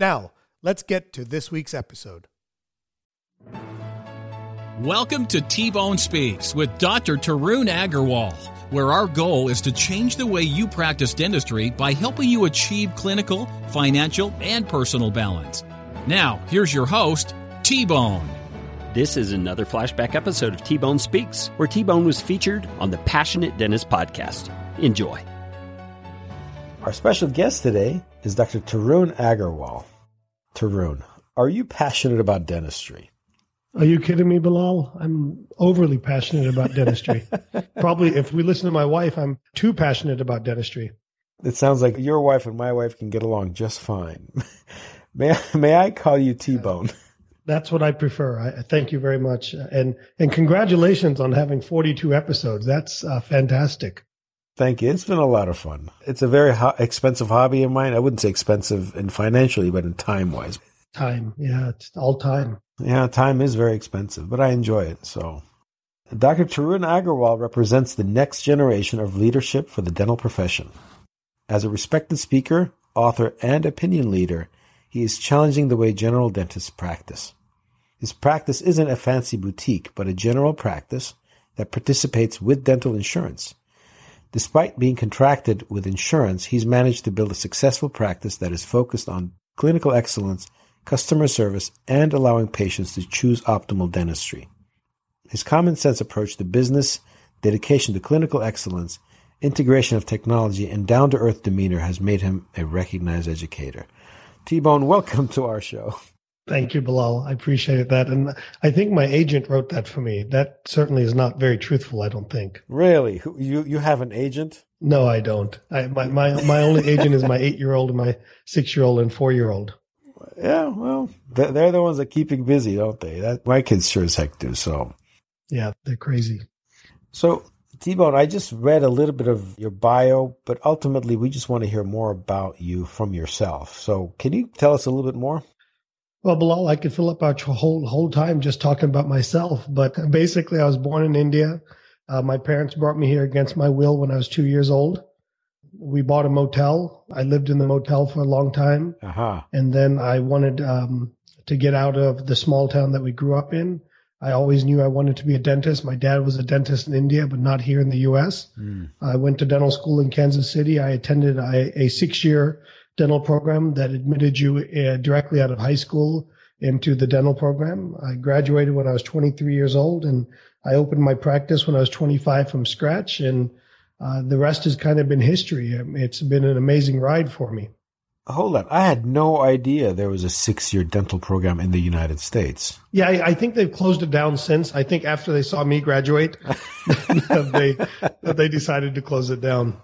Now, let's get to this week's episode. Welcome to T Bone Speaks with Dr. Tarun Agarwal, where our goal is to change the way you practice dentistry by helping you achieve clinical, financial, and personal balance. Now, here's your host, T Bone. This is another flashback episode of T Bone Speaks, where T Bone was featured on the Passionate Dentist podcast. Enjoy. Our special guest today is Dr. Tarun Agarwal. Tarun, are you passionate about dentistry? Are you kidding me, Bilal? I'm overly passionate about dentistry. Probably if we listen to my wife, I'm too passionate about dentistry. It sounds like your wife and my wife can get along just fine. may, I, may I call you T Bone? That's what I prefer. I, thank you very much. And, and congratulations on having 42 episodes. That's uh, fantastic. Thank you. It's been a lot of fun. It's a very ho- expensive hobby of mine. I wouldn't say expensive in financially, but in time wise. Time. Yeah. It's all time. Yeah. Time is very expensive, but I enjoy it. So Dr. Tarun Agarwal represents the next generation of leadership for the dental profession. As a respected speaker, author, and opinion leader, he is challenging the way general dentists practice. His practice isn't a fancy boutique, but a general practice that participates with dental insurance. Despite being contracted with insurance, he's managed to build a successful practice that is focused on clinical excellence, customer service, and allowing patients to choose optimal dentistry. His common sense approach to business, dedication to clinical excellence, integration of technology, and down to earth demeanor has made him a recognized educator. T Bone, welcome to our show. Thank you, Bilal. I appreciate that. And I think my agent wrote that for me. That certainly is not very truthful, I don't think. Really? You you have an agent? No, I don't. I, my, my, my only agent is my eight year old, my six year old, and four year old. Yeah, well, they're the ones that keep you busy, don't they? That My kids sure as heck do, so. Yeah, they're crazy. So, T-Bone, I just read a little bit of your bio, but ultimately we just want to hear more about you from yourself. So can you tell us a little bit more? Well, Bilal, I could fill up our whole whole time just talking about myself. But basically, I was born in India. Uh, my parents brought me here against my will when I was two years old. We bought a motel. I lived in the motel for a long time, uh-huh. and then I wanted um, to get out of the small town that we grew up in. I always knew I wanted to be a dentist. My dad was a dentist in India, but not here in the U.S. Mm. I went to dental school in Kansas City. I attended a, a six-year dental program that admitted you uh, directly out of high school into the dental program. I graduated when I was 23 years old and I opened my practice when I was 25 from scratch and uh, the rest has kind of been history. It's been an amazing ride for me. Hold on. I had no idea there was a six year dental program in the United States. Yeah, I, I, think they've closed it down since. I think after they saw me graduate, they, they decided to close it down.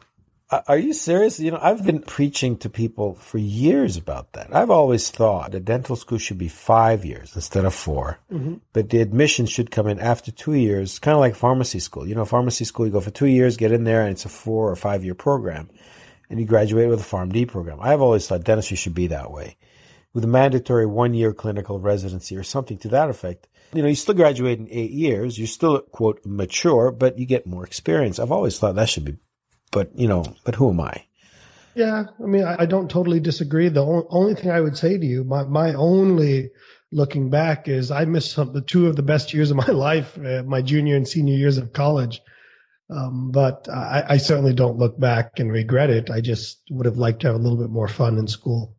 Are you serious? You know, I've been preaching to people for years about that. I've always thought a dental school should be five years instead of 4 mm-hmm. but the admission should come in after two years, kind of like pharmacy school. You know, pharmacy school, you go for two years, get in there, and it's a four or five year program, and you graduate with a PharmD program. I've always thought dentistry should be that way, with a mandatory one year clinical residency or something to that effect. You know, you still graduate in eight years. You're still, quote, mature, but you get more experience. I've always thought that should be but you know, but who am I? Yeah, I mean, I, I don't totally disagree. The o- only thing I would say to you, my my only looking back is I missed some, the two of the best years of my life, uh, my junior and senior years of college. Um, but I, I certainly don't look back and regret it. I just would have liked to have a little bit more fun in school.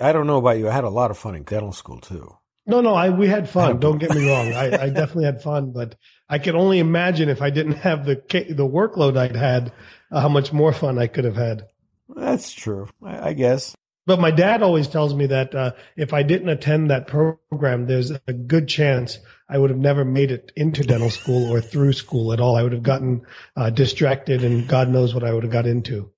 I don't know about you. I had a lot of fun in dental school too. No, no, I, we had fun. Don't get me wrong. I, I definitely had fun, but I can only imagine if I didn't have the the workload I'd had, how much more fun I could have had. That's true, I, I guess. But my dad always tells me that uh, if I didn't attend that program, there's a good chance I would have never made it into dental school or through school at all. I would have gotten uh, distracted, and God knows what I would have got into.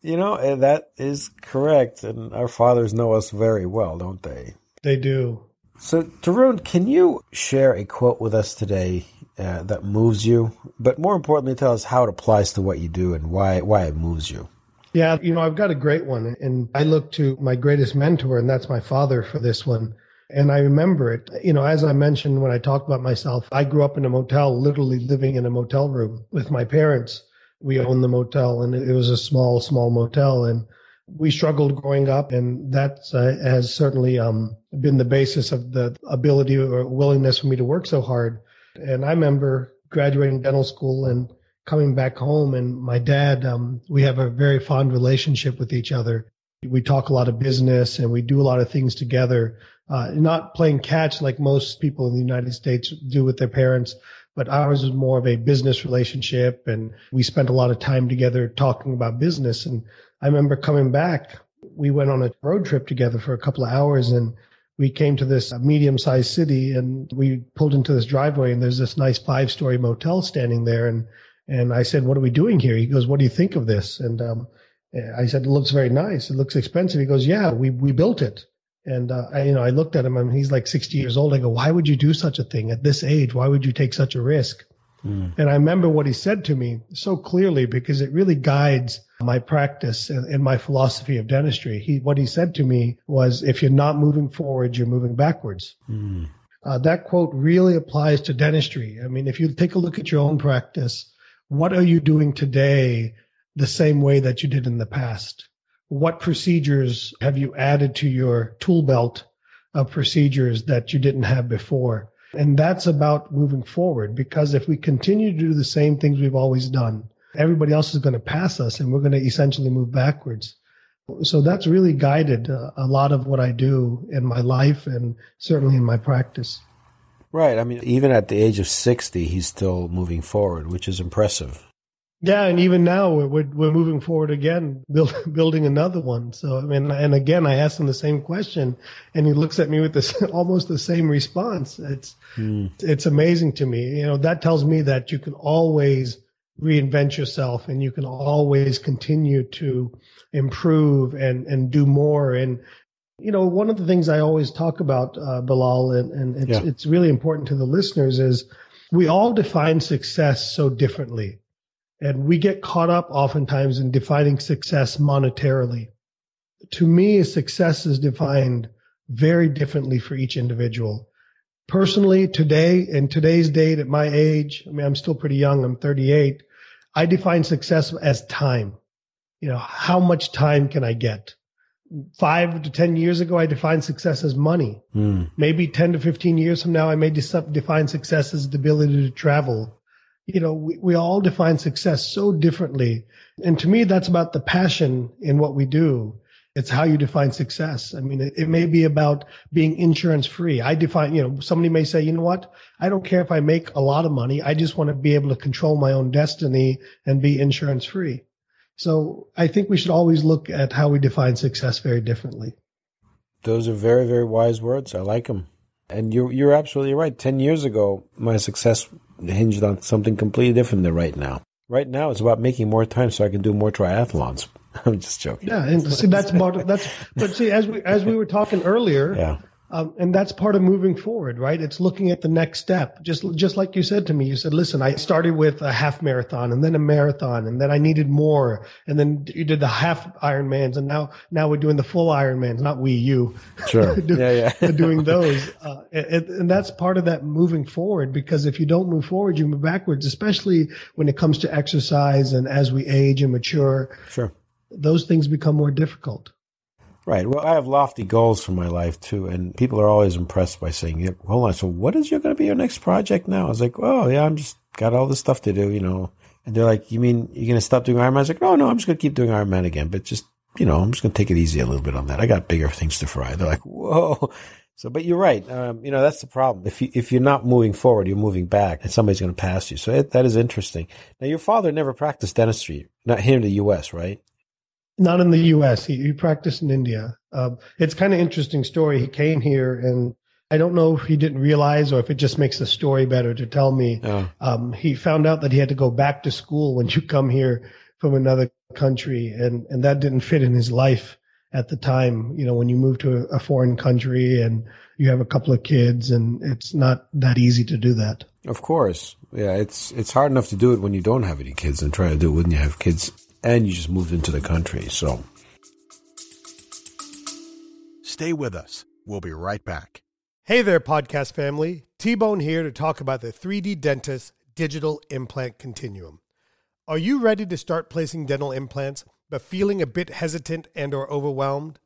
You know, eh, that is correct. And our fathers know us very well, don't they? They do. So, Tarun, can you share a quote with us today uh, that moves you? But more importantly, tell us how it applies to what you do and why, why it moves you. Yeah, you know, I've got a great one. And I look to my greatest mentor, and that's my father for this one. And I remember it. You know, as I mentioned when I talked about myself, I grew up in a motel, literally living in a motel room with my parents. We owned the motel, and it was a small, small motel. And we struggled growing up, and that uh, has certainly um, been the basis of the ability or willingness for me to work so hard. And I remember graduating dental school and coming back home and my dad, um, we have a very fond relationship with each other. We talk a lot of business and we do a lot of things together. Uh, not playing catch like most people in the United States do with their parents, but ours was more of a business relationship and we spent a lot of time together talking about business. And I remember coming back, we went on a road trip together for a couple of hours and we came to this medium sized city and we pulled into this driveway and there's this nice five story motel standing there and and I said, what are we doing here? He goes, what do you think of this? And um, I said, it looks very nice. It looks expensive. He goes, yeah, we, we built it. And, uh, I, you know, I looked at him and he's like 60 years old. I go, why would you do such a thing at this age? Why would you take such a risk? Mm. And I remember what he said to me so clearly because it really guides my practice and, and my philosophy of dentistry. He, what he said to me was, if you're not moving forward, you're moving backwards. Mm. Uh, that quote really applies to dentistry. I mean, if you take a look at your own practice, what are you doing today the same way that you did in the past? What procedures have you added to your tool belt of procedures that you didn't have before? And that's about moving forward because if we continue to do the same things we've always done, everybody else is going to pass us and we're going to essentially move backwards. So that's really guided uh, a lot of what I do in my life and certainly in my practice. Right. I mean, even at the age of 60, he's still moving forward, which is impressive. Yeah, and even now we're we're moving forward again, build, building another one. So I mean, and again, I asked him the same question, and he looks at me with this almost the same response. It's hmm. it's amazing to me. You know, that tells me that you can always reinvent yourself, and you can always continue to improve and and do more. And you know, one of the things I always talk about, uh, Bilal, and, and it's, yeah. it's really important to the listeners is we all define success so differently. And we get caught up oftentimes in defining success monetarily. To me, success is defined very differently for each individual. Personally, today, in today's date, at my age, I mean, I'm still pretty young. I'm 38. I define success as time. You know, how much time can I get? five to 10 years ago, I defined success as money. Mm. Maybe 10 to 15 years from now, I may define success as the ability to travel. You know, we, we all define success so differently. And to me, that's about the passion in what we do. It's how you define success. I mean, it, it may be about being insurance free. I define, you know, somebody may say, you know what? I don't care if I make a lot of money. I just want to be able to control my own destiny and be insurance free. So I think we should always look at how we define success very differently. Those are very, very wise words. I like them. And you're, you're absolutely right. 10 years ago, my success hinged on something completely different than right now. Right now, it's about making more time so I can do more triathlons. I'm just joking. Yeah, and see, that's about that's. But see, as we as we were talking earlier, yeah. Um, and that's part of moving forward, right? It's looking at the next step. Just, just like you said to me, you said, listen, I started with a half marathon and then a marathon and then I needed more. And then you did the half Ironmans and now, now we're doing the full Ironmans, not we, you. Sure. yeah, yeah. doing those. Uh, and, and that's part of that moving forward because if you don't move forward, you move backwards, especially when it comes to exercise and as we age and mature. Sure. Those things become more difficult. Right. Well, I have lofty goals for my life too, and people are always impressed by saying, "Hold on, so what is your going to be your next project now?" I was like, "Oh, yeah, I'm just got all this stuff to do, you know." And they're like, "You mean you're going to stop doing Ironman?" I was like, "No, no, I'm just going to keep doing Ironman again, but just you know, I'm just going to take it easy a little bit on that. I got bigger things to fry." They're like, "Whoa." So, but you're right. Um, you know, that's the problem. If you, if you're not moving forward, you're moving back and somebody's going to pass you. So it, that is interesting. Now, your father never practiced dentistry, not here in the U.S., right? Not in the U.S. He, he practiced in India. Um, it's kind of interesting story. He came here and I don't know if he didn't realize or if it just makes the story better to tell me. Oh. Um, he found out that he had to go back to school when you come here from another country and, and that didn't fit in his life at the time, you know, when you move to a, a foreign country and you have a couple of kids and it's not that easy to do that. Of course. Yeah, it's it's hard enough to do it when you don't have any kids and try to do it when you have kids and you just moved into the country. So Stay with us. We'll be right back. Hey there, podcast family. T Bone here to talk about the 3D Dentist Digital Implant Continuum. Are you ready to start placing dental implants but feeling a bit hesitant and or overwhelmed?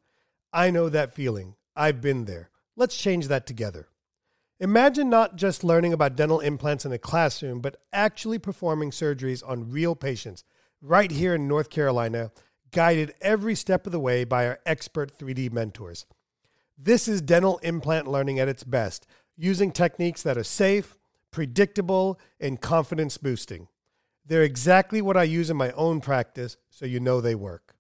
I know that feeling. I've been there. Let's change that together. Imagine not just learning about dental implants in a classroom, but actually performing surgeries on real patients right here in North Carolina, guided every step of the way by our expert 3D mentors. This is dental implant learning at its best, using techniques that are safe, predictable, and confidence boosting. They're exactly what I use in my own practice, so you know they work.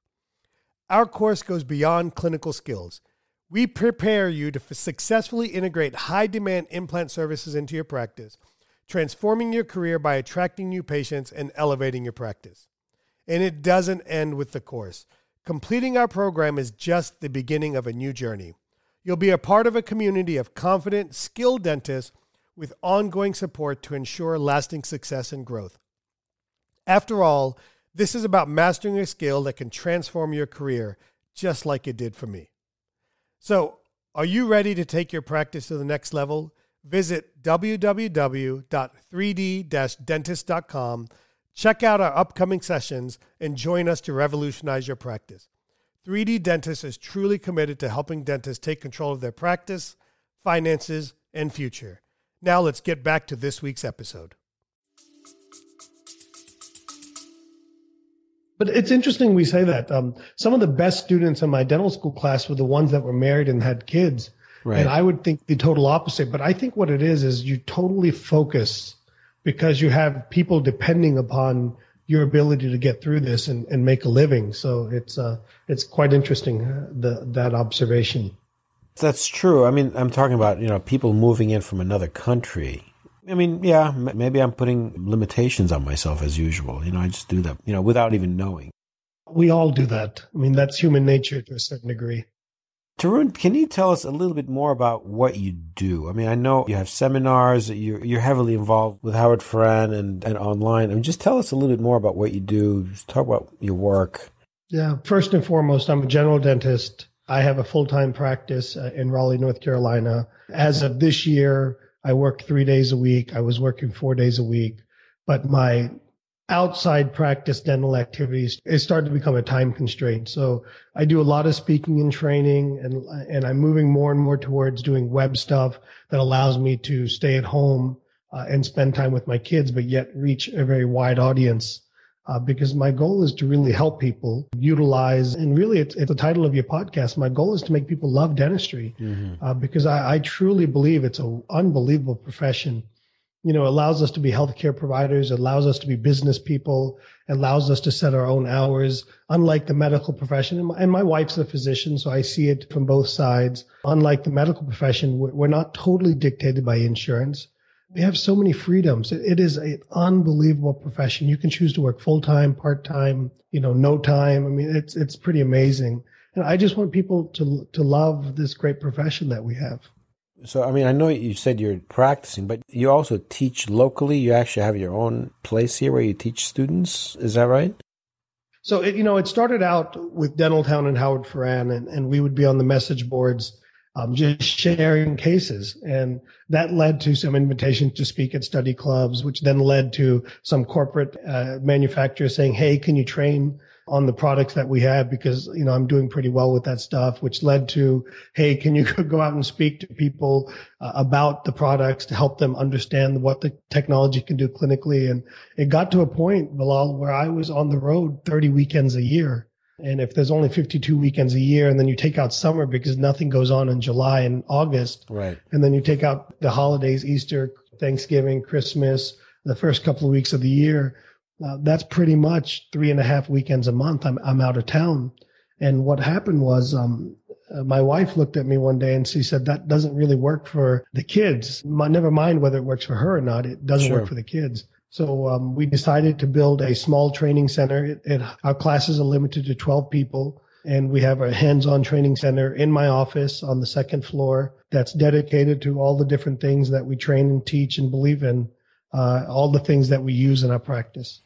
Our course goes beyond clinical skills. We prepare you to successfully integrate high demand implant services into your practice, transforming your career by attracting new patients and elevating your practice. And it doesn't end with the course. Completing our program is just the beginning of a new journey. You'll be a part of a community of confident, skilled dentists with ongoing support to ensure lasting success and growth. After all, this is about mastering a skill that can transform your career, just like it did for me. So, are you ready to take your practice to the next level? Visit www.3d-dentist.com, check out our upcoming sessions, and join us to revolutionize your practice. 3D Dentist is truly committed to helping dentists take control of their practice, finances, and future. Now let's get back to this week's episode. But it's interesting we say that. Um, some of the best students in my dental school class were the ones that were married and had kids. Right. And I would think the total opposite. But I think what it is is you totally focus because you have people depending upon your ability to get through this and, and make a living. So it's uh, it's quite interesting uh, the, that observation. that's true. I mean, I'm talking about, you know, people moving in from another country. I mean, yeah, m- maybe I'm putting limitations on myself as usual. You know, I just do that, you know, without even knowing. We all do that. I mean, that's human nature to a certain degree. Tarun, can you tell us a little bit more about what you do? I mean, I know you have seminars, you're, you're heavily involved with Howard Farran and, and online. I mean, just tell us a little bit more about what you do. Just talk about your work. Yeah. First and foremost, I'm a general dentist. I have a full time practice uh, in Raleigh, North Carolina. As of this year, I work three days a week. I was working four days a week, but my outside practice dental activities it started to become a time constraint. So I do a lot of speaking and training and and I'm moving more and more towards doing web stuff that allows me to stay at home uh, and spend time with my kids, but yet reach a very wide audience. Uh, because my goal is to really help people utilize, and really it's, it's the title of your podcast. My goal is to make people love dentistry uh, because I, I truly believe it's an unbelievable profession you know, allows us to be healthcare providers, allows us to be business people, allows us to set our own hours, unlike the medical profession. And my, wife's a physician, so I see it from both sides. Unlike the medical profession, we're, not totally dictated by insurance. We have so many freedoms. It, it is an unbelievable profession. You can choose to work full time, part time, you know, no time. I mean, it's, it's pretty amazing. And I just want people to, to love this great profession that we have. So, I mean, I know you said you're practicing, but you also teach locally. You actually have your own place here where you teach students. Is that right? So it, you know, it started out with Dental Town and Howard Farran, and, and we would be on the message boards, um, just sharing cases, and that led to some invitations to speak at study clubs, which then led to some corporate uh, manufacturers saying, "Hey, can you train?" On the products that we have because you know I'm doing pretty well with that stuff, which led to, hey, can you go out and speak to people uh, about the products to help them understand what the technology can do clinically? And it got to a point, Bilal, where I was on the road 30 weekends a year. And if there's only 52 weekends a year and then you take out summer because nothing goes on in July and August, Right. and then you take out the holidays, Easter, Thanksgiving, Christmas, the first couple of weeks of the year, uh, that's pretty much three and a half weekends a month. I'm, I'm out of town. And what happened was, um, uh, my wife looked at me one day and she said, that doesn't really work for the kids. My, never mind whether it works for her or not. It doesn't Sure. work for the kids. So um, we decided to build a small training center. It, it, our classes are limited to 12 people, and we have a hands-on training center in my office on the second floor that's dedicated to all the different things that we train and teach and believe in, uh, all the things that we use in our practice.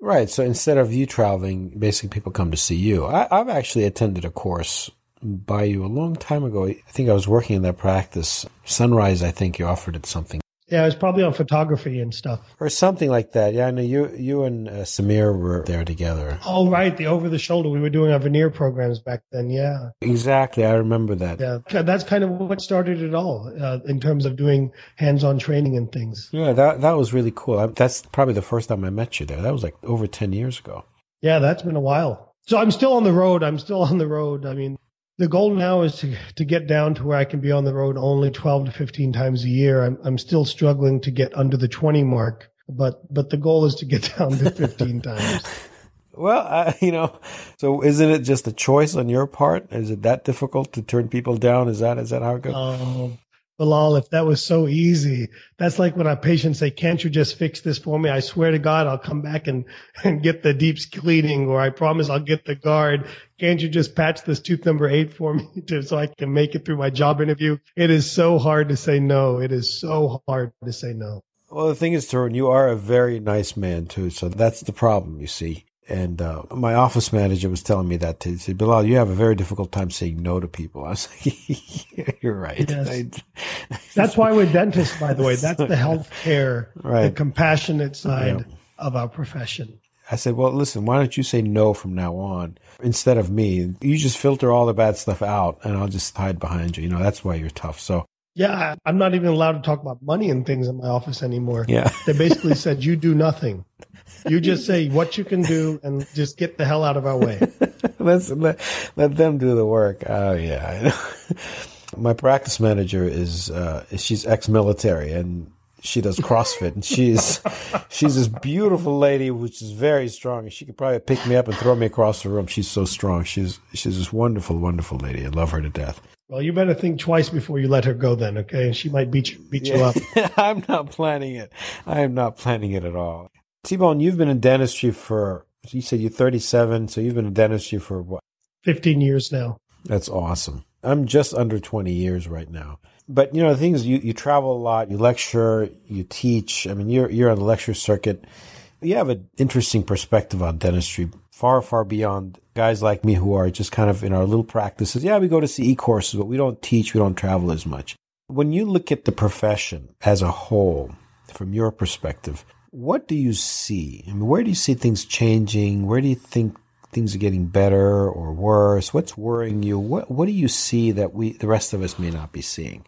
Right. So instead of you traveling, basically people come to see you. I, I've actually attended a course by you a long time ago. I think I was working in that practice. Sunrise, I think you offered it something Yeah, it was probably on photography and stuff. or something like that. Yeah, I know you, you and uh, Samir were there together. Oh, right, the over the shoulder. We were doing our veneer programs back then. Yeah. Exactly. I remember that. Yeah, that's kind of what started it all uh, in terms of doing hands-on training and things. Yeah, that that was really cool. I, that's probably the first time I met you there. That was like over ten years ago. Yeah, that's been a while. So I'm still on the road. I'm still on the road. I mean, the goal now is to to get down to where I can be on the road only 12 to 15 times a year. I'm I'm still struggling to get under the 20 mark, but but the goal is to get down to 15 times. Well, I, you know, so isn't it just a choice on your part? Is it that difficult to turn people down? Is that is that how it goes? Oh, Bilal, if that was so easy, that's like when our patients say, "Can't you just fix this for me?" I swear to God, I'll come back and and get the deep cleaning, or I promise I'll get the guard. Can't you just patch this tooth number eight for me to, so I can make it through my job interview? It is so hard to say no. It is so hard to say no. Well, the thing is, Tarun, you are a very nice man too. So that's the problem, you see. And uh, my office manager was telling me that too. He said, Bilal, you have a very difficult time saying no to people. I was like, you're right. I- That's why we're dentists, by the way. That's the healthcare, Right. The compassionate side Yeah. of our profession. I said, well, listen, why don't you say no from now on instead of me? You just filter all the bad stuff out and I'll just hide behind you. You know, that's why you're tough. So, Yeah, I'm not even allowed to talk about money and things in my office anymore. yeah. They basically said, you do nothing. You just say what you can do and just get the hell out of our way. Let's let, let them do the work. Oh yeah. My practice manager is uh, she's ex-military and she does CrossFit and she's she's this beautiful lady which is very strong. She could probably pick me up and throw me across the room. She's so strong. She's she's this wonderful, wonderful lady. I love her to death. Well, you better think twice before you let her go then, okay? And she might beat you, beat you up. I'm not planning it. I am not planning it at all. T-Bone, you've been in dentistry for you said you're 37, so you've been in dentistry for what? 15 years now. That's awesome. I'm just under 20 years right now. But you know, the thing is, you, you travel a lot, you lecture, you teach. I mean, you're you're on the lecture circuit. You have an interesting perspective on dentistry, far far beyond guys like me who are just kind of in our little practices. Yeah, we go to CE courses, but we don't teach, we don't travel as much. When you look at the profession as a whole, from your perspective, what do you see? I mean, where do you see things changing? Where do you think things are getting better or worse? What's worrying you? What What do you see that we, the rest of us, may not be seeing?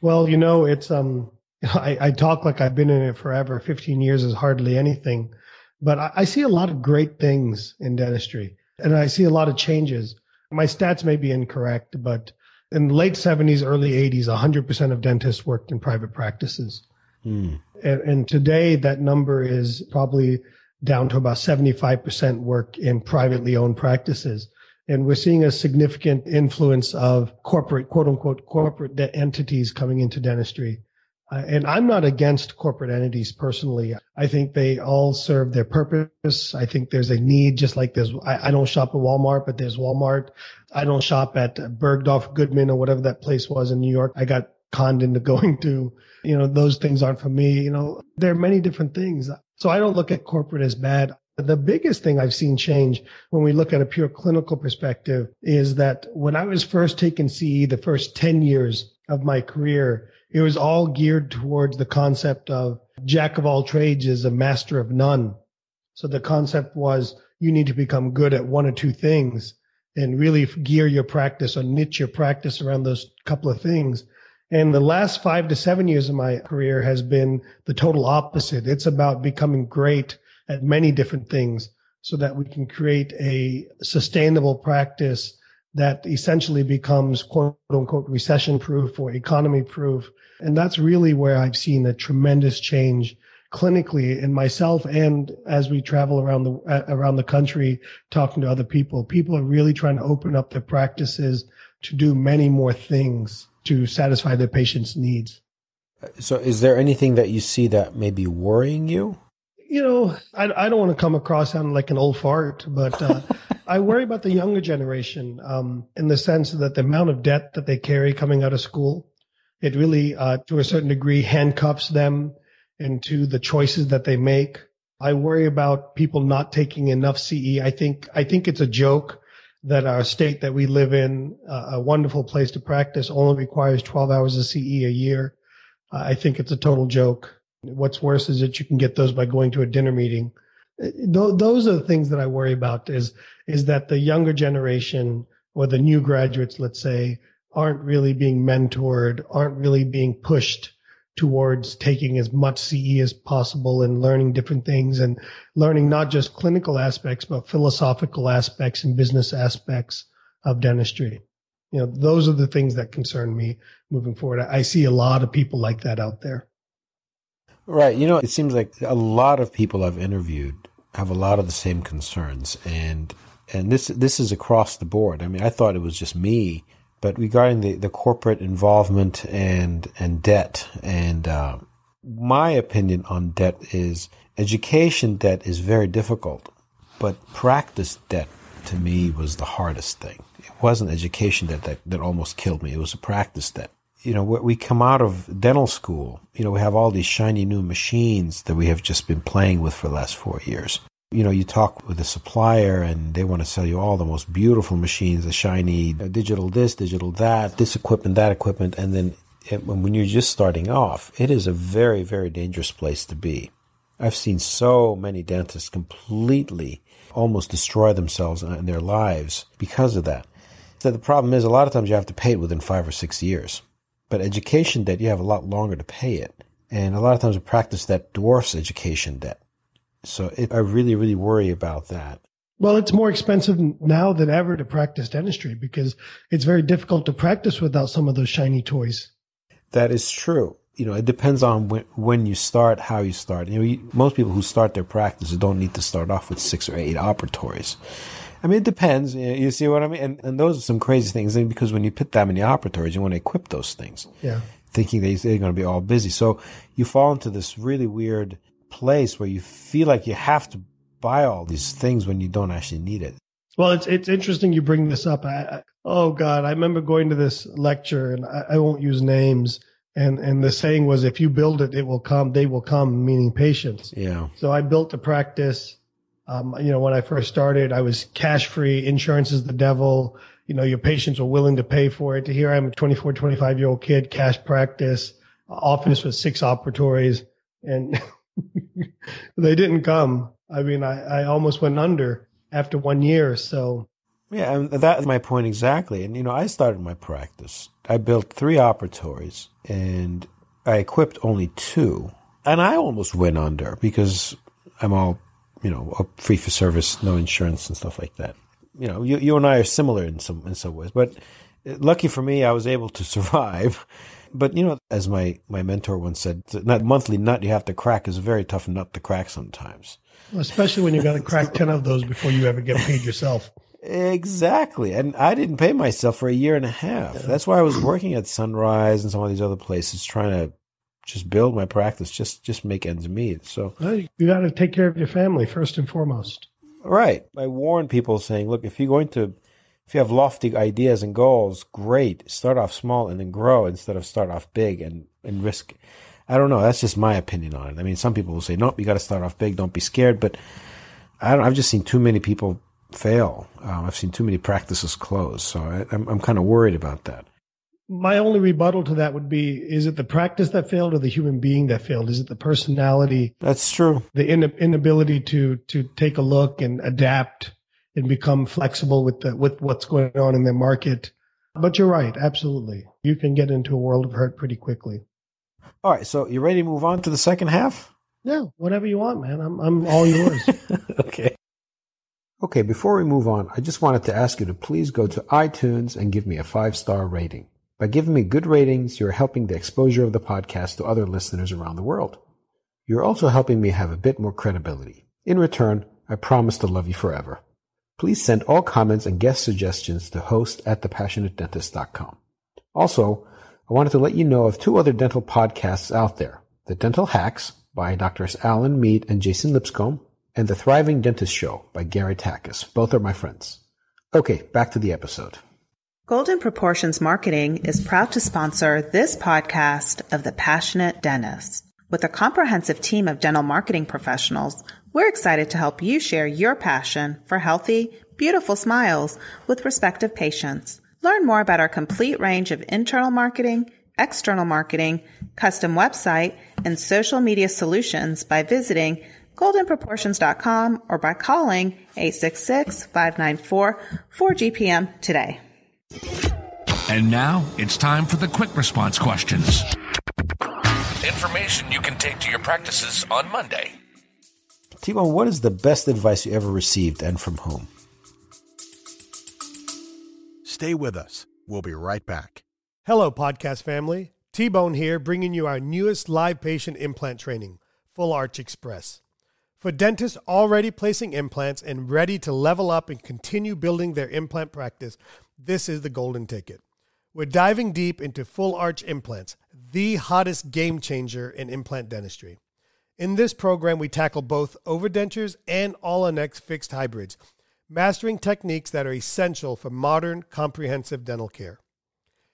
Well, you know, it's um, I, I talk like I've been in it forever. Fifteen years is hardly anything, but I, I see a lot of great things in dentistry, and I see a lot of changes. My stats may be incorrect, but in the late '70s, early '80s, 100% of dentists worked in private practices, Hmm. and, and today that number is probably down to about 75% work in privately owned practices. And we're seeing a significant influence of corporate, quote unquote, corporate entities coming into dentistry. Uh, and I'm not against corporate entities personally. I think they all serve their purpose. I think there's a need, just like there's, I, I don't shop at Walmart, but there's Walmart. I don't shop at Bergdorf Goodman or whatever that place was in New York. I got conned into going to, you know, those things aren't for me. You know, there are many different things. So I don't look at corporate as bad. The biggest thing I've seen change when we look at a pure clinical perspective is that when I was first taking CE, the first 10 years of my career, it was all geared towards the concept of jack of all trades is a master of none. So the concept was you need to become good at one or two things and really gear your practice or niche your practice around those couple of things. And the last five to seven years of my career has been the total opposite. It's about becoming great at many different things. so that we can create a sustainable practice that essentially becomes quote unquote recession proof or economy proof. And that's really where I've seen a tremendous change clinically in myself and as we travel around the around the country talking to other people people are really trying to open up their practices to do many more things to satisfy their patients needs so is there anything that you see that may be worrying you you know i, I don't want to come across sounding like an old fart but uh, i worry about the younger generation um, in the sense that the amount of debt that they carry coming out of school it really uh, to a certain degree handcuffs them into the choices that they make. I worry about people not taking enough CE. I think I think it's a joke that our state that we live in, uh, a wonderful place to practice, only requires 12 hours of CE a year. Uh, I think it's a total joke. What's worse is that you can get those by going to a dinner meeting. Th- those are the things that I worry about. Is is that the younger generation or the new graduates, let's say, aren't really being mentored, aren't really being pushed towards taking as much CE as possible and learning different things and learning not just clinical aspects, but philosophical aspects and business aspects of dentistry. You know, those are the things that concern me moving forward. I see a lot of people like that out there. Right. You know, it seems like a lot of people I've interviewed have a lot of the same concerns and and this this is across the board. I mean, I thought it was just me but regarding the, the corporate involvement and and debt, and uh, my opinion on debt is education debt is very difficult, but practice debt to me was the hardest thing. It wasn't education debt that, that almost killed me. It was a practice debt. You know, we come out of dental school, you know, we have all these shiny new machines that we have just been playing with for the last four years you know, you talk with a supplier and they want to sell you all the most beautiful machines, the shiny uh, digital this, digital that, this equipment, that equipment. And then it, when you're just starting off, it is a very, very dangerous place to be. I've seen so many dentists completely almost destroy themselves and their lives because of that. So the problem is a lot of times you have to pay it within five or six years. But education debt, you have a lot longer to pay it. And a lot of times a practice that dwarfs education debt. So it, I really, really worry about that. Well, it's more expensive now than ever to practice dentistry because it's very difficult to practice without some of those shiny toys. That is true. You know, it depends on when, when you start, how you start. You know, you, most people who start their practice don't need to start off with six or eight operatories. I mean, it depends. You see what I mean? And, and those are some crazy things. And because when you put that many operatories, you want to equip those things. Yeah. Thinking they're going to be all busy. So you fall into this really weird place where you feel like you have to buy all these things when you don't actually need it. Well, it's it's interesting you bring this up. I, I, oh God, I remember going to this lecture, and I, I, won't use names. And and the saying was, if you build it, it will come. They will come, meaning patients. Yeah. So I built a practice. Um, you know, when I first started, I was cash free. Insurance is the devil. You know, your patients were willing to pay for it. Here I'm a 24, 25 year old kid, cash practice, office with six operatories, and they didn't come. I mean, I, I almost went under after one year. So, yeah, and that's my point exactly. And, you know, I started my practice. I built three operatories and I equipped only two. And I almost went under because I'm all, you know, free for service, no insurance and stuff like that. You know, you, you and I are similar in some, in some ways, but lucky for me, I was able to survive but you know, as my my mentor once said, that monthly nut you have to crack is a very tough nut to crack sometimes. Especially when you've got to crack ten of those before you ever get paid yourself. Exactly, and I didn't pay myself for a year and a half. Yeah. That's why I was working at Sunrise and some of these other places, trying to just build my practice, just just make ends meet. So well, you got to take care of your family first and foremost. Right. I warn people saying, look, if you're going to if you have lofty ideas and goals, great. Start off small and then grow instead of start off big and, and risk. I don't know. That's just my opinion on it. I mean, some people will say, nope, you got to start off big. Don't be scared. But I don't, I've just seen too many people fail. Um, I've seen too many practices close. So I, I'm, I'm kind of worried about that. My only rebuttal to that would be, is it the practice that failed or the human being that failed? Is it the personality? That's true. The inability to, to take a look and adapt and become flexible with the, with what's going on in the market. But you're right, absolutely. You can get into a world of hurt pretty quickly. All right, so you ready to move on to the second half? Yeah, whatever you want, man. I'm I'm all yours. okay. Okay, before we move on, I just wanted to ask you to please go to iTunes and give me a five star rating. By giving me good ratings, you're helping the exposure of the podcast to other listeners around the world. You're also helping me have a bit more credibility. In return, I promise to love you forever. Please send all comments and guest suggestions to host at thepassionatedentist.com. Also, I wanted to let you know of two other dental podcasts out there. The Dental Hacks by Drs. Alan Mead and Jason Lipscomb, and The Thriving Dentist Show by Gary Takacs. Both are my friends. Okay, back to the episode. Golden Proportions Marketing is proud to sponsor this podcast of The Passionate Dentist. With a comprehensive team of dental marketing professionals, we're excited to help you share your passion for healthy, beautiful smiles with prospective patients. Learn more about our complete range of internal marketing, external marketing, custom website, and social media solutions by visiting goldenproportions.com or by calling 866-594-4GPM today. And now it's time for the quick response questions. Information you can take to your practices on Monday. T-Bone, what is the best advice you ever received and from whom? Stay with us. We'll be right back. Hello, podcast family. T Bone here, bringing you our newest live patient implant training, Full Arch Express. For dentists already placing implants and ready to level up and continue building their implant practice, this is the golden ticket. We're diving deep into full arch implants, the hottest game changer in implant dentistry. In this program, we tackle both overdentures and all-on-X fixed hybrids, mastering techniques that are essential for modern, comprehensive dental care.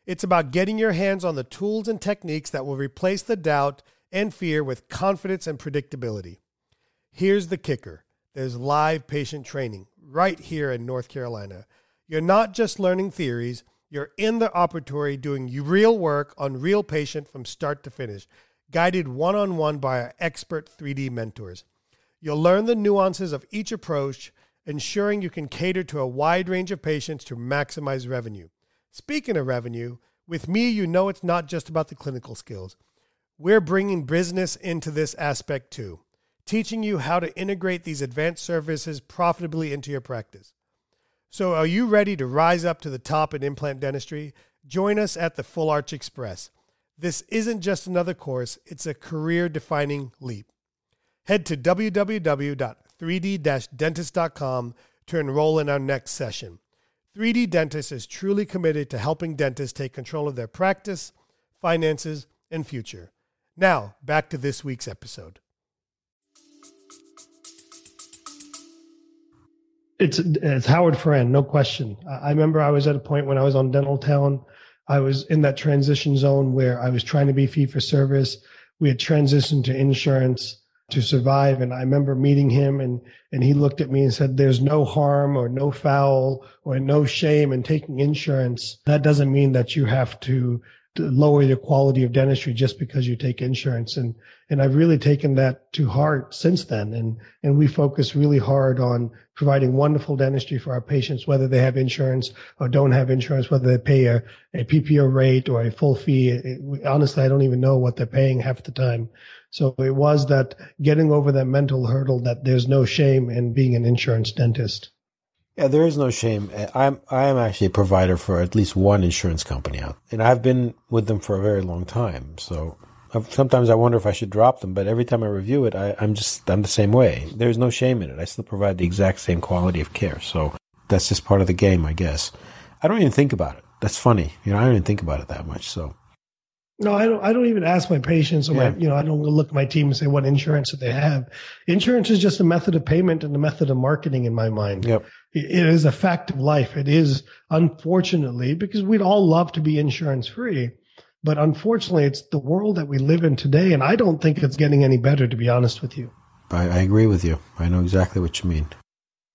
It's about getting your hands on the tools and techniques that will replace the doubt and fear with confidence and predictability. Here's the kicker there's live patient training right here in North Carolina. You're not just learning theories, you're in the operatory doing real work on real patient from start to finish, guided one on one by our expert 3D mentors. You'll learn the nuances of each approach, ensuring you can cater to a wide range of patients to maximize revenue. Speaking of revenue, with me, you know it's not just about the clinical skills. We're bringing business into this aspect too, teaching you how to integrate these advanced services profitably into your practice. So, are you ready to rise up to the top in implant dentistry? Join us at the Full Arch Express. This isn't just another course, it's a career defining leap. Head to www.3d dentist.com to enroll in our next session. 3D Dentist is truly committed to helping dentists take control of their practice, finances, and future. Now, back to this week's episode. It's it's Howard Farran, no question. I remember I was at a point when I was on Dental Town. I was in that transition zone where I was trying to be fee for service. We had transitioned to insurance to survive. And I remember meeting him and, and he looked at me and said, there's no harm or no foul or no shame in taking insurance. That doesn't mean that you have to lower your quality of dentistry just because you take insurance. And, and I've really taken that to heart since then. And, and we focus really hard on providing wonderful dentistry for our patients, whether they have insurance or don't have insurance, whether they pay a, a PPO rate or a full fee. It, honestly, I don't even know what they're paying half the time. So it was that getting over that mental hurdle that there's no shame in being an insurance dentist. Yeah, there is no shame. Uh, I'm I am actually a provider for at least one insurance company out, and I've been with them for a very long time. So I've, sometimes I wonder if I should drop them, but every time I review it, I, I'm just I'm the same way. There's no shame in it. I still provide the exact same quality of care. So that's just part of the game, I guess. I don't even think about it. That's funny. You know, I don't even think about it that much. So no, I don't. I don't even ask my patients, or yeah. my, you know, I don't look at my team and say what insurance do they have. Insurance is just a method of payment and a method of marketing in my mind. Yep. It is a fact of life. It is, unfortunately, because we'd all love to be insurance free, but unfortunately, it's the world that we live in today, and I don't think it's getting any better. To be honest with you, I, I agree with you. I know exactly what you mean.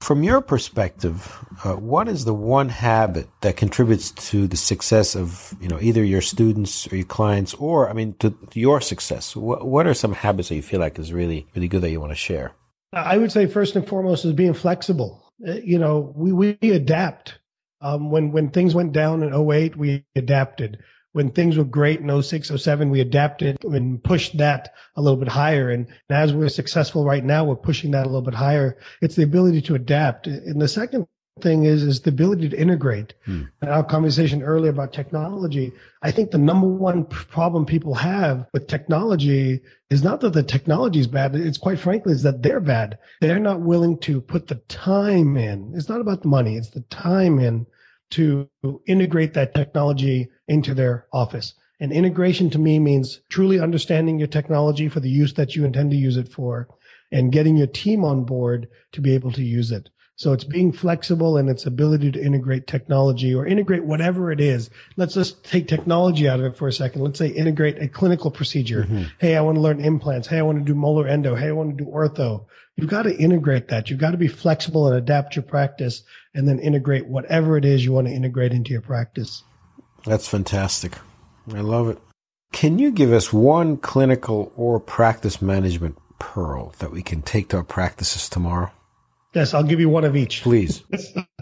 From your perspective, uh, what is the one habit that contributes to the success of you know either your students or your clients, or I mean to, to your success? What, are some habits that you feel like is really really good that you want to share? I would say first and foremost is being flexible. Uh, you know, we we adapt. Um, when when things went down in 08, we adapted. When things were great in 06, 07, we adapted and pushed that a little bit higher. And as we're successful right now, we're pushing that a little bit higher. It's the ability to adapt. And the second thing is is the ability to integrate. Hmm. And our conversation earlier about technology, I think the number one problem people have with technology is not that the technology is bad. It's quite frankly is that they're bad. They're not willing to put the time in. It's not about the money. It's the time in to integrate that technology into their office. And integration to me means truly understanding your technology for the use that you intend to use it for and getting your team on board to be able to use it. So it's being flexible and its ability to integrate technology or integrate whatever it is. Let's just take technology out of it for a second. Let's say integrate a clinical procedure. Mm-hmm. Hey, I want to learn implants. Hey, I want to do molar endo. Hey, I want to do ortho. You've got to integrate that. You've got to be flexible and adapt your practice and then integrate whatever it is you want to integrate into your practice. That's fantastic. I love it. Can you give us one clinical or practice management pearl that we can take to our practices tomorrow? Yes, I'll give you one of each. Please.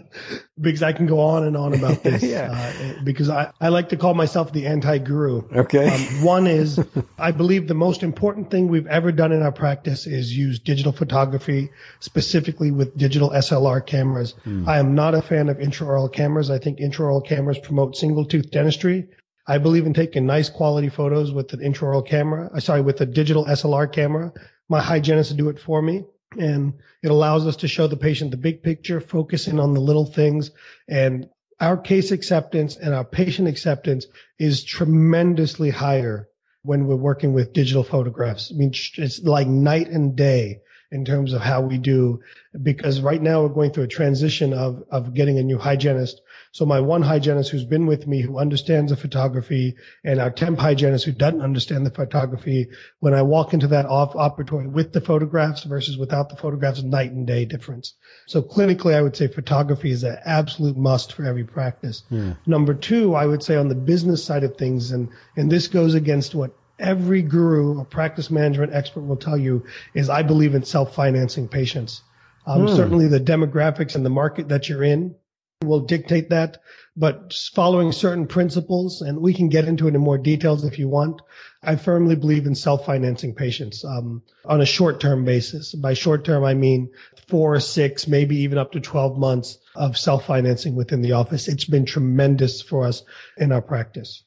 because I can go on and on about this. yeah. Uh, because I, I like to call myself the anti guru. Okay. Um, one is I believe the most important thing we've ever done in our practice is use digital photography, specifically with digital SLR cameras. Mm. I am not a fan of intraoral cameras. I think intraoral cameras promote single tooth dentistry. I believe in taking nice quality photos with an intraoral camera. Uh, sorry, with a digital SLR camera. My hygienist do it for me and it allows us to show the patient the big picture, focusing on the little things. And our case acceptance and our patient acceptance is tremendously higher when we're working with digital photographs. I mean, it's like night and day in terms of how we do, because right now we're going through a transition of, of getting a new hygienist so my one hygienist who's been with me, who understands the photography, and our temp hygienist who doesn't understand the photography, when I walk into that off operatory with the photographs versus without the photographs, night and day difference. So clinically, I would say photography is an absolute must for every practice. Yeah. Number two, I would say on the business side of things, and, and this goes against what every guru or practice management expert will tell you is I believe in self-financing patients. Um, hmm. Certainly the demographics and the market that you're in will dictate that, but following certain principles, and we can get into it in more details if you want. I firmly believe in self-financing patients um, on a short-term basis. By short-term, I mean four, six, maybe even up to 12 months of self-financing within the office. It's been tremendous for us in our practice.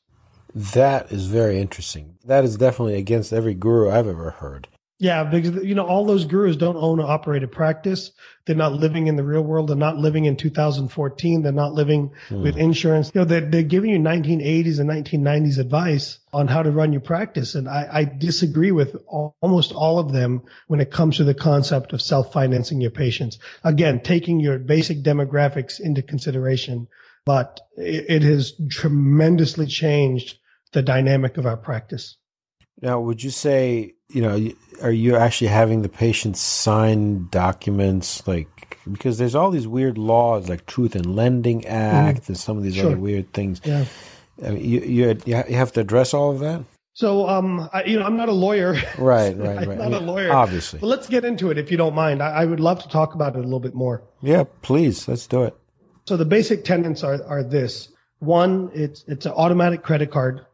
That is very interesting. That is definitely against every guru I've ever heard. Yeah, because you know all those gurus don't own or operate a practice. They're not living in the real world. They're not living in 2014. They're not living mm. with insurance. You know, they're, they're giving you 1980s and 1990s advice on how to run your practice, and I, I disagree with all, almost all of them when it comes to the concept of self-financing your patients. Again, taking your basic demographics into consideration, but it, it has tremendously changed the dynamic of our practice. Now, would you say, you know, are you actually having the patients sign documents like because there's all these weird laws like Truth in Lending Act mm. and some of these sure. other weird things. Yeah. I mean, you, you you have to address all of that. So, um, I, you know, I'm not a lawyer. Right, right, I'm right. not I mean, a lawyer, obviously. But let's get into it if you don't mind. I, I would love to talk about it a little bit more. Yeah, please. Let's do it. So the basic tenets are are this: one, it's it's an automatic credit card,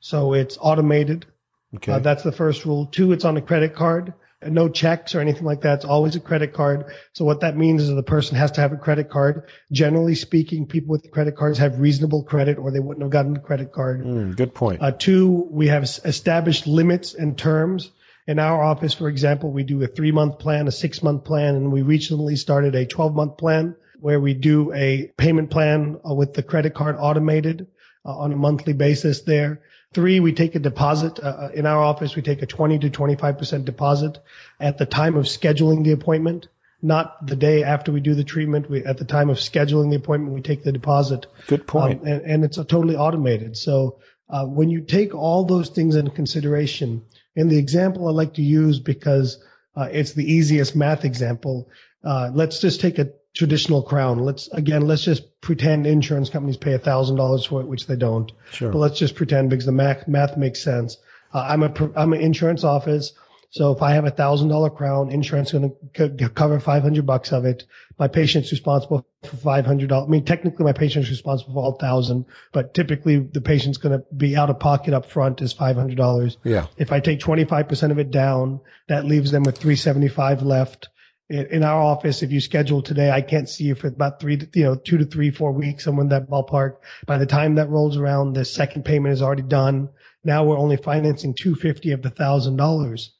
so it's automated. Okay. Uh, that's the first rule. Two, it's on a credit card. No checks or anything like that. It's always a credit card. So what that means is the person has to have a credit card. Generally speaking, people with credit cards have reasonable credit or they wouldn't have gotten a credit card. Mm, good point. Uh, two, we have established limits and terms. In our office, for example, we do a three month plan, a six month plan, and we recently started a 12 month plan where we do a payment plan uh, with the credit card automated uh, on a monthly basis there. Three, we take a deposit. Uh, uh in our office, we take a 20 to 25% deposit at the time of scheduling the appointment, not the day after we do the treatment. We, at the time of scheduling the appointment, we take the deposit. Good point. Um, and, and, it's totally automated. So uh, when you take all those things into consideration, and the example I like to use because uh, it's the easiest math example, uh, let's just take a traditional crown. Let's again, let's just pretend insurance companies pay a thousand dollars for it, which they don't. Sure. But let's just pretend because the math math makes sense. Uh, I'm a I'm an insurance office, So if I have a thousand dollar crown, insurance is going to cover 500 bucks of it. My patient's responsible for $500. I mean, technically my patient's responsible for all thousand, but typically the patient's going to be out of pocket up front is $500. Yeah. If I take 25% of it down, that leaves them with 375 left. In our office, if you schedule today, I can't see you for about three, to, you know, two to three, four weeks, somewhere in that ballpark. By the time that rolls around, the second payment is already done. Now we're only financing 250 of the thousand dollars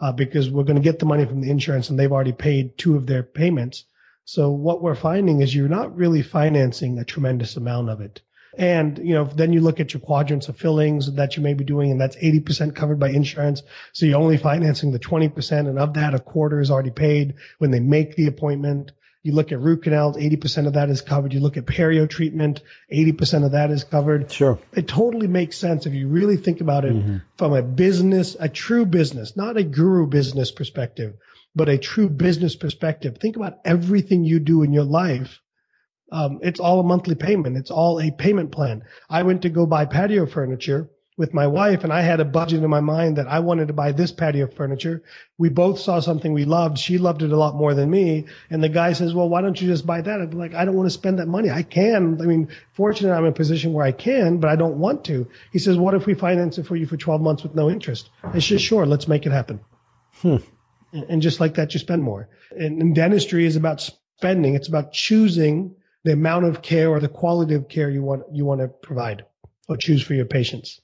uh, because we're going to get the money from the insurance and they've already paid two of their payments. So what we're finding is you're not really financing a tremendous amount of it. And, you know, then you look at your quadrants of fillings that you may be doing and that's 80% covered by insurance. So you're only financing the 20% and of that a quarter is already paid when they make the appointment. You look at root canals, 80% of that is covered. You look at perio treatment, 80% of that is covered. Sure. It totally makes sense if you really think about it mm-hmm. from a business, a true business, not a guru business perspective, but a true business perspective. Think about everything you do in your life. Um, it's all a monthly payment. It's all a payment plan. I went to go buy patio furniture with my wife and I had a budget in my mind that I wanted to buy this patio furniture. We both saw something we loved. She loved it a lot more than me. And the guy says, well, why don't you just buy that? I'd be like, I don't want to spend that money. I can. I mean, fortunately, I'm in a position where I can, but I don't want to. He says, what if we finance it for you for 12 months with no interest? I said, sure, let's make it happen. And and just like that, you spend more. And, and dentistry is about spending. It's about choosing the amount of care or the quality of care you want, you want to provide or choose for your patients.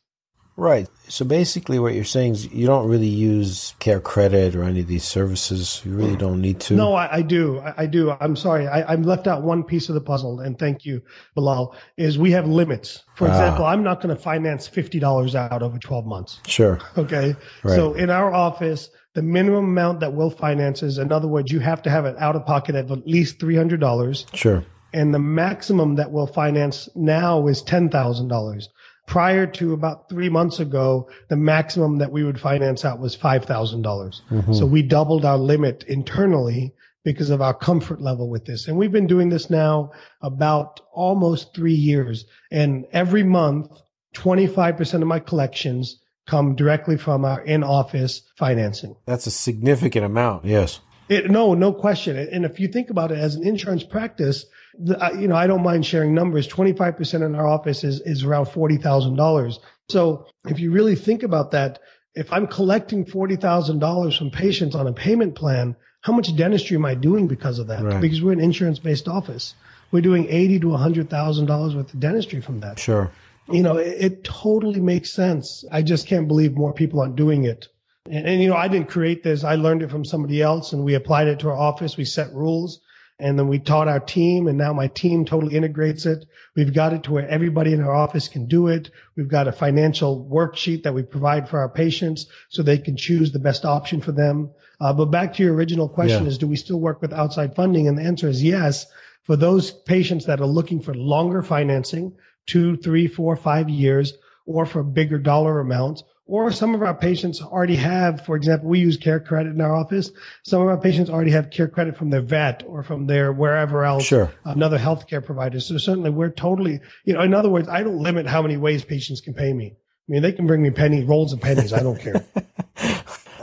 Right. So basically, what you're saying is you don't really use care credit or any of these services. You really don't need to. No, I, I do. I, I do. I'm sorry. I, I'm left out one piece of the puzzle, and thank you, Bilal. Is we have limits. For Ah. example, I'm not going to finance fifty dollars out over 12 months. Sure. Okay. Right. So in our office, the minimum amount that we'll finance is, in other words, you have to have it out of pocket of at least three hundred dollars. Sure. And the maximum that we'll finance now is $10,000. Prior to about three months ago, the maximum that we would finance out was $5,000. dollars mm-hmm. So we doubled our limit internally because of our comfort level with this. And we've been doing this now about almost three years. And every month, 25% of my collections come directly from our in-office financing. That's a significant amount. Yes. It, no, no question. And if you think about it as an insurance practice, the, you know, I don't mind sharing numbers. 25% in our office is, is around $40,000. So if you really think about that, if I'm collecting $40,000 from patients on a payment plan, how much dentistry am I doing because of that? Right. Because we're an insurance based office. We're doing 80 to $100,000 worth of dentistry from that Sure. you know, it, it totally makes sense. I just can't believe more people aren't doing it. And, and, you know, I didn't create this. I learned it from somebody else and we applied it to our office. We set rules and then we taught our team and now my team totally integrates it. We've got it to where everybody in our office can do it. We've got a financial worksheet that we provide for our patients so they can choose the best option for them. Uh, but back to your original question Yeah. is, do we still work with outside funding? And the answer is yes. For those patients that are looking for longer financing, two, three, four, five years, or for bigger dollar amounts. Or some of our patients already have, for example, we use care credit in our office. Some of our patients already have care credit from their vet or from their wherever else, Sure. another healthcare provider. So certainly we're totally, you know, in other words, I don't limit how many ways patients can pay me. I mean, they can bring me pennies, rolls of pennies. I don't care.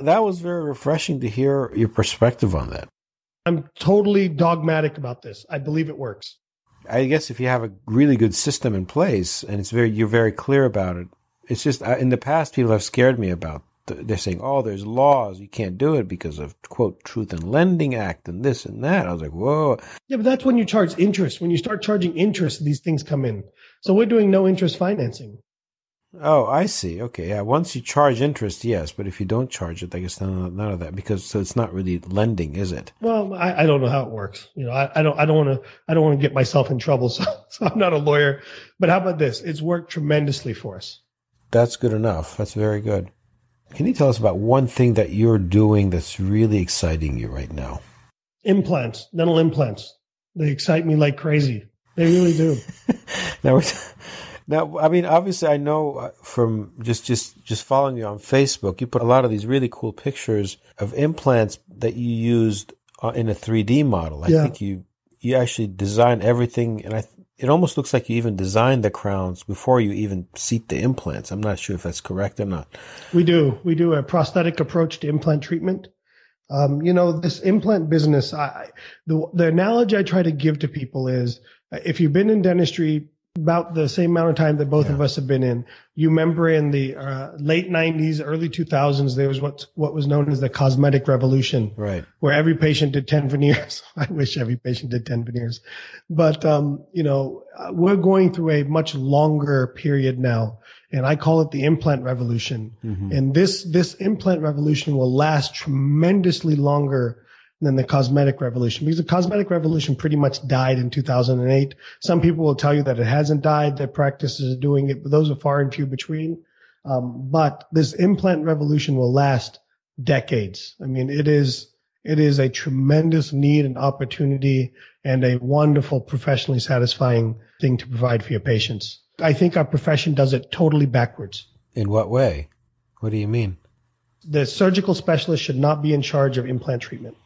That was very refreshing to hear your perspective on that. I'm totally dogmatic about this. I believe it works. I guess if you have a really good system in place and it's very you're very clear about it, it's just uh, in the past people have scared me about. th- They're saying, "Oh, there's laws you can't do it because of quote Truth in Lending Act and this and that." I was like, "Whoa, Yeah, but that's when you charge interest. When you start charging interest, these things come in. So we're doing no interest financing. oh, I see. Okay, yeah. Once you charge interest, yes, but if you don't charge it, I guess none of, none of that because so it's not really lending, is it? Well, I, I don't know how it works. You know, I, I don't, I don't want to, I don't want to get myself in trouble. So, so I'm not a lawyer. But how about this? It's worked tremendously for us. That's good enough. That's very good. Can you tell us about one thing that you're doing that's really exciting you right now? Implants, dental implants. They excite me like crazy. They really do. Now, now, I mean, obviously, I know uh, from just just just following you on Facebook, you put a lot of these really cool pictures of implants that you used uh, in a 3D model. I Yeah. think you you actually designed everything, and I it almost looks like you even designed the crowns before you even seat the implants. I'm not sure if that's correct or not. We do. We do a prosthetic approach to implant treatment. Um, you know, this implant business, I, the, the analogy I try to give to people is if you've been in dentistry about the same amount of time that both yeah. of us have been in. You remember in the uh, late 90s, early 2000s, there was what what was known as the cosmetic revolution, right? Where every patient did 10 veneers. I wish every patient did 10 veneers, but um, you know, we're going through a much longer period now, and I call it the implant revolution. Mm-hmm. And this this implant revolution will last tremendously longer than the cosmetic revolution because the cosmetic revolution pretty much died in 2008. Some people will tell you that it hasn't died, that practices are doing it, but those are far and few between. Um, but this implant revolution will last decades. I mean, it is, it is a tremendous need and opportunity and a wonderful professionally satisfying thing to provide for your patients. I think our profession does it totally backwards. In what way? What do you mean? The surgical specialist should not be in charge of implant treatment.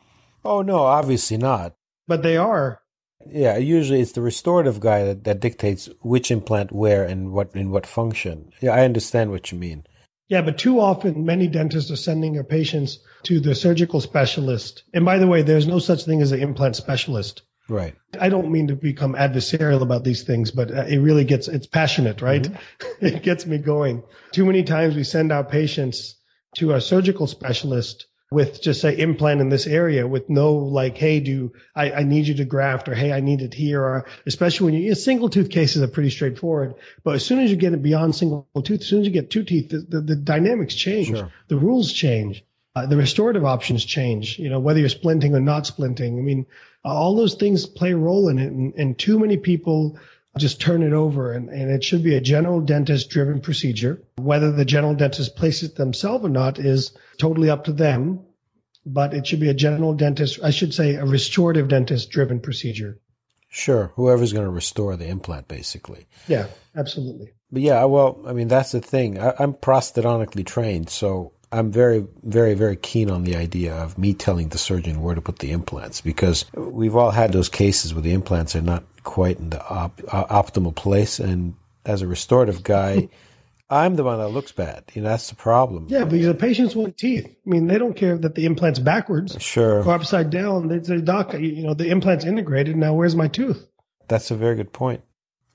Oh no, obviously not. But they are. Yeah, usually it's the restorative guy that, that dictates which implant where and what in what function. Yeah, I understand what you mean. Yeah, but too often many dentists are sending their patients to the surgical specialist. And by the way, there's no such thing as an implant specialist. Right. I don't mean to become adversarial about these things, but uh, it really gets, it's passionate, right? Mm-hmm. it gets me going. Too many times we send our patients to a surgical specialist with just say implant in this area with no like, hey, do I, I need you to graft or hey, I need it here or especially when you single tooth cases are pretty straightforward. But as soon as you get it beyond single tooth, as soon as you get two teeth, the, the, the dynamics change, sure. the rules change. Uh, the restorative options change, you know, whether you're splinting or not splinting. I mean, all those things play a role in it. And, and too many people just turn it over and, and it should be a general dentist driven procedure. Whether the general dentist places it themselves or not is totally up to them, but it should be a general dentist, I should say a restorative dentist driven procedure. Sure. Whoever's going to restore the implant, basically. Yeah, absolutely. But yeah, well, I mean, that's the thing. I, I'm prosthodontically trained, so I'm very, very, very keen on the idea of me telling the surgeon where to put the implants because we've all had those cases where the implants are not quite in the op- uh, optimal place. And as a restorative guy, I'm the one that looks bad. You know, that's the problem. Yeah, because the patients want teeth. I mean, they don't care that the implant's backwards. Sure. Or upside down. They say, Doc, you know, the implant's integrated. Now, where's my tooth? That's a very good point.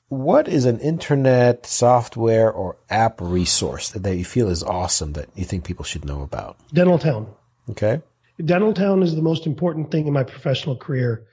What is an internet software or app resource that you feel is awesome that you think people should know about? Dental Town. Okay. Dental Town is the most important thing in my professional career.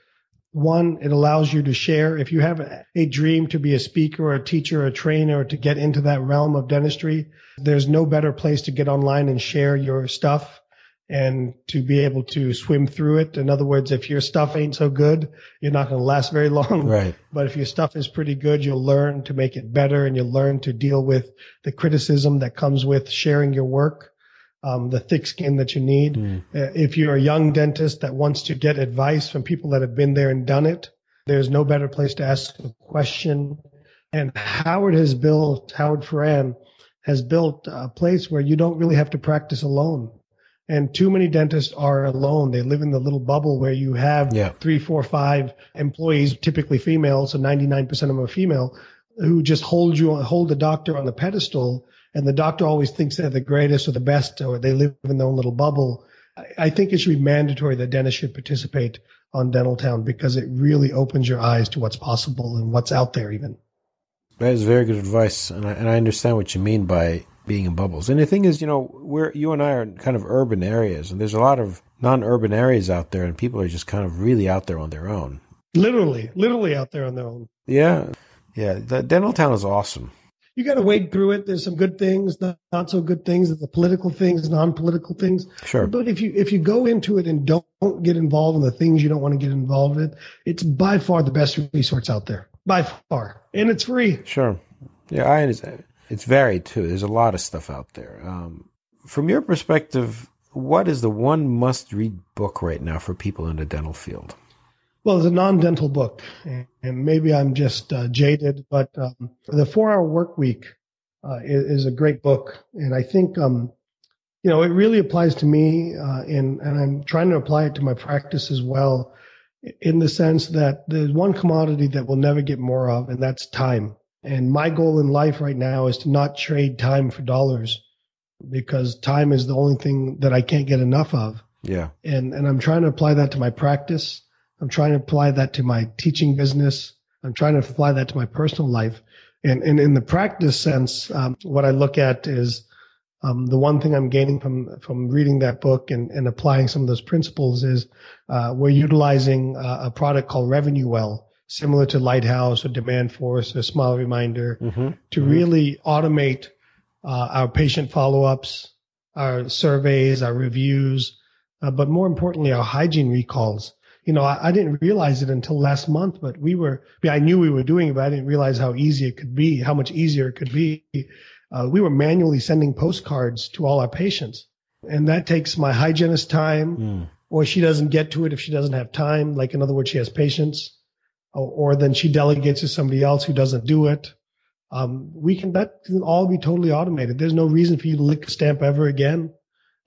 One, it allows you to share. If you have a dream to be a speaker or a teacher or a trainer or to get into that realm of dentistry, there's no better place to get online and share your stuff and to be able to swim through it. In other words, if your stuff ain't so good, you're not going to last very long. Right. But if your stuff is pretty good, you'll learn to make it better and you'll learn to deal with the criticism that comes with sharing your work um, the thick skin that you need. Mm. If you're a young dentist that wants to get advice from people that have been there and done it, there's no better place to ask a question. And Howard has built, Howard Farran has built a place where you don't really have to practice alone. And too many dentists are alone. They live in the little bubble where you have yeah. three, four, five employees, typically female, so 99% of them are female, who just hold you, hold the doctor on the pedestal and the doctor always thinks they're the greatest or the best or they live in their own little bubble. I think it should be mandatory that dentists should participate on Dental Town because it really opens your eyes to what's possible and what's out there even. That is very good advice, and I, and I understand what you mean by being in bubbles. And the thing is, you know, we're you and I are in kind of urban areas, and there's a lot of non-urban areas out there, and people are just kind of really out there on their own. Literally, literally out there on their own. Yeah, yeah. The Dental Town is awesome you got to wade through it. There's some good things, not, not so good things, the political things, non-political things. Sure. But if you if you go into it and don't, don't get involved in the things you don't want to get involved in, it's by far the best resource out there, by far, and it's free. Sure. Yeah, I understand. It's varied too. There's a lot of stuff out there. Um, from your perspective, what is the one must-read book right now for people in the dental field? Well, it's a non-dental book, and maybe I'm just uh, jaded, but um, the Four-Hour Work Week uh, is, is, a great book, and I think um, you know it really applies to me, uh, and and I'm trying to apply it to my practice as well. in the sense that there's one commodity that we'll never get more of, and that's time. And my goal in life right now is to not trade time for dollars because time is the only thing that I can't get enough of. Yeah. And, and I'm trying to apply that to my practice. I'm trying to apply that to my teaching business. I'm trying to apply that to my personal life. And, and in the practice sense, um, what I look at is um, the one thing I'm gaining from from reading that book and, and applying some of those principles is uh, we're utilizing uh, a product called RevenueWell, similar to Lighthouse or Demandforce or Smile Reminder, Mm-hmm. to really automate uh, our patient follow-ups, our surveys, our reviews, uh, but more importantly, our hygiene recalls. You know, I, I didn't realize it until last month, but we were, I, knew we were doing it, but I didn't realize how easy it could be, how much easier it could be. Uh, we were manually sending postcards to all our patients. And that takes my hygienist time, or she doesn't get to it if she doesn't have time. Like, in other words, she has patients, or, or then she delegates to somebody else who doesn't do it. Um, we can, that can all be totally automated. There's no reason for you to lick a stamp ever again.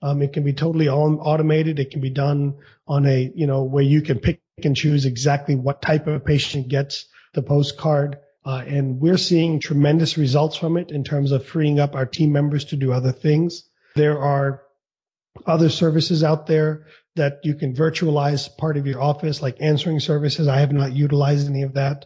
Um, it can be totally all automated. It can be done on a, you know, where you can pick and choose exactly what type of patient gets the postcard. Uh, and we're seeing tremendous results from it in terms of freeing up our team members to do other things. There are other services out there that you can virtualize part of your office, like answering services. I have not utilized any of that.